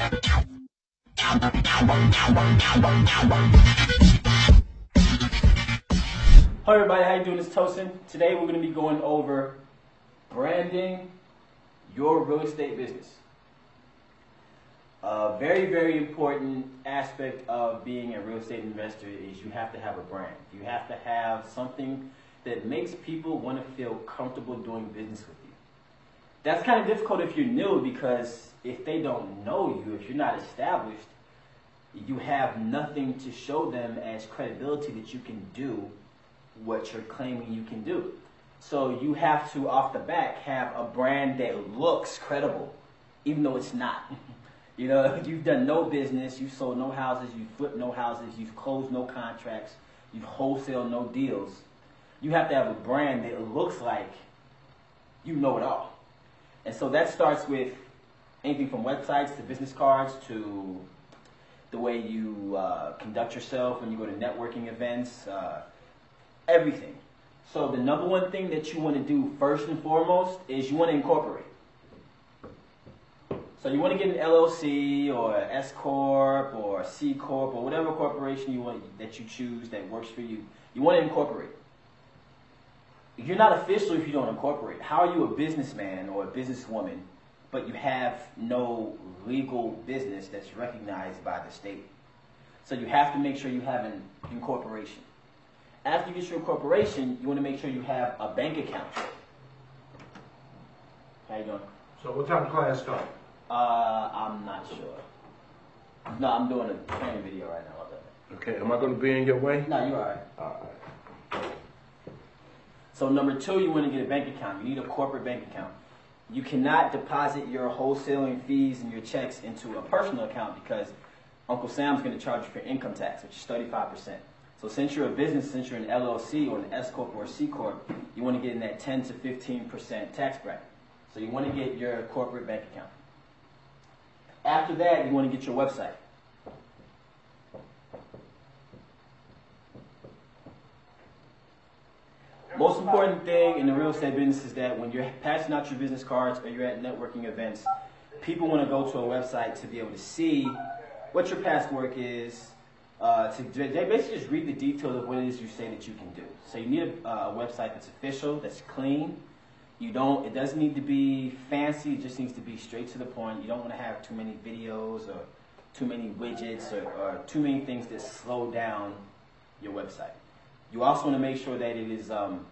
Hello everybody, how you doing? It's Tosin. Today we're going to be going over branding your real estate business. A very, very important aspect of being a real estate investor is you have to have a brand. You have to have something that makes people want to feel comfortable doing business with. That's kind of difficult if you're new because if they don't know you, if you're not established, you have nothing to show them as credibility that you can do what you're claiming you can do. So you have to, off the back, have a brand that looks credible, even though it's not. you know, you've done no business, you've sold no houses, you've flipped no houses, you've closed no contracts, you've wholesale no deals. You have to have a brand that looks like you know it all. And so that starts with anything from websites to business cards to the way you uh, conduct yourself when you go to networking events, uh, everything. So the number one thing that you want to do first and foremost is you want to incorporate. So you want to get an LLC or S corp or C corp or whatever corporation you want that you choose that works for you. You want to incorporate. You're not official if you don't incorporate. How are you a businessman or a businesswoman, but you have no legal business that's recognized by the state? So you have to make sure you have an incorporation. After you get your incorporation, you want to make sure you have a bank account. How you doing? So what time class start? Uh, I'm not sure. No, I'm doing a training video right now. about. Okay, am I gonna be in your way? No, you're alright. Alright. So number two, you want to get a bank account. You need a corporate bank account. You cannot deposit your wholesaling fees and your checks into a personal account because Uncle Sam's going to charge you for income tax, which is 35%. So since you're a business, since you're an LLC or an S corp or a C corp, you want to get in that 10 to 15% tax bracket. So you want to get your corporate bank account. After that, you want to get your website. Important thing in the real estate business is that when you're passing out your business cards or you're at networking events, people want to go to a website to be able to see what your past work is, uh, to they basically just read the details of what it is you say that you can do. So you need a, a website that's official, that's clean. You don't. It doesn't need to be fancy. It just needs to be straight to the point. You don't want to have too many videos or too many widgets or, or too many things that slow down your website. You also want to make sure that it is um,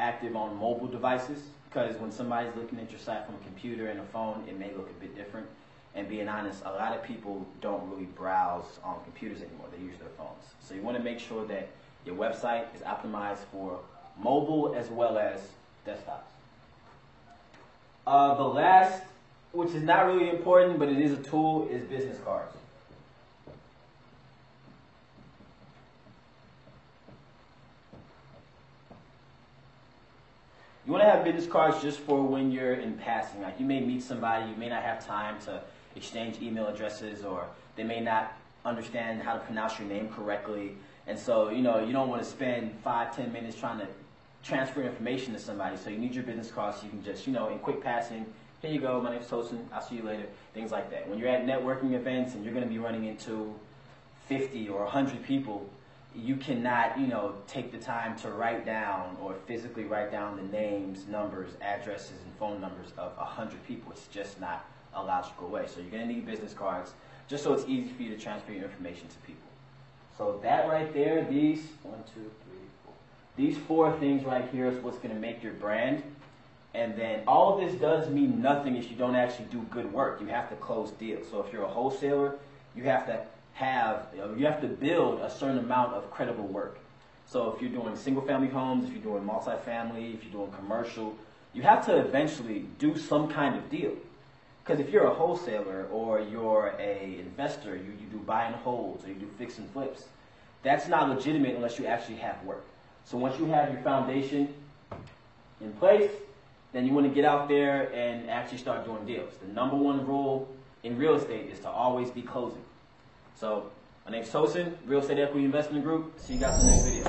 active on mobile devices because when somebody's looking at your site from a computer and a phone, it may look a bit different. And being honest, a lot of people don't really browse on computers anymore. They use their phones. So you want to make sure that your website is optimized for mobile as well as desktops. Uh, the last, which is not really important, but it is a tool, is business cards. You want to have business cards just for when you're in passing. Like you may meet somebody, you may not have time to exchange email addresses, or they may not understand how to pronounce your name correctly. And so, you know, you don't want to spend five, ten minutes trying to transfer information to somebody. So you need your business card so you can just, you know, in quick passing, here you go, my name's Tosin, I'll see you later, things like that. When you're at networking events and you're going to be running into 50 or 100 people, you cannot, you know, take the time to write down or physically write down the names, numbers, addresses, and phone numbers of 100 people. It's just not a logical way. So you're going to need business cards just so it's easy for you to transfer your information to people. So that right there, these, one, two, three, four. These four things right here is what's going to make your brand. And then all this does mean nothing if you don't actually do good work. You have to close deals. So if you're a wholesaler, you have to have, you have to build a certain amount of credible work. So if you're doing single family homes, if you're doing multifamily, if you're doing commercial, you have to eventually do some kind of deal. Because if you're a wholesaler or you're a investor, you, you do buy and holds or you do fix and flips, that's not legitimate unless you actually have work. So once you have your foundation in place, then you want to get out there and actually start doing deals. The number one rule in real estate is to always be closing. So my name's Tosin, Real Estate Equity Investment Group. See you guys in the next video.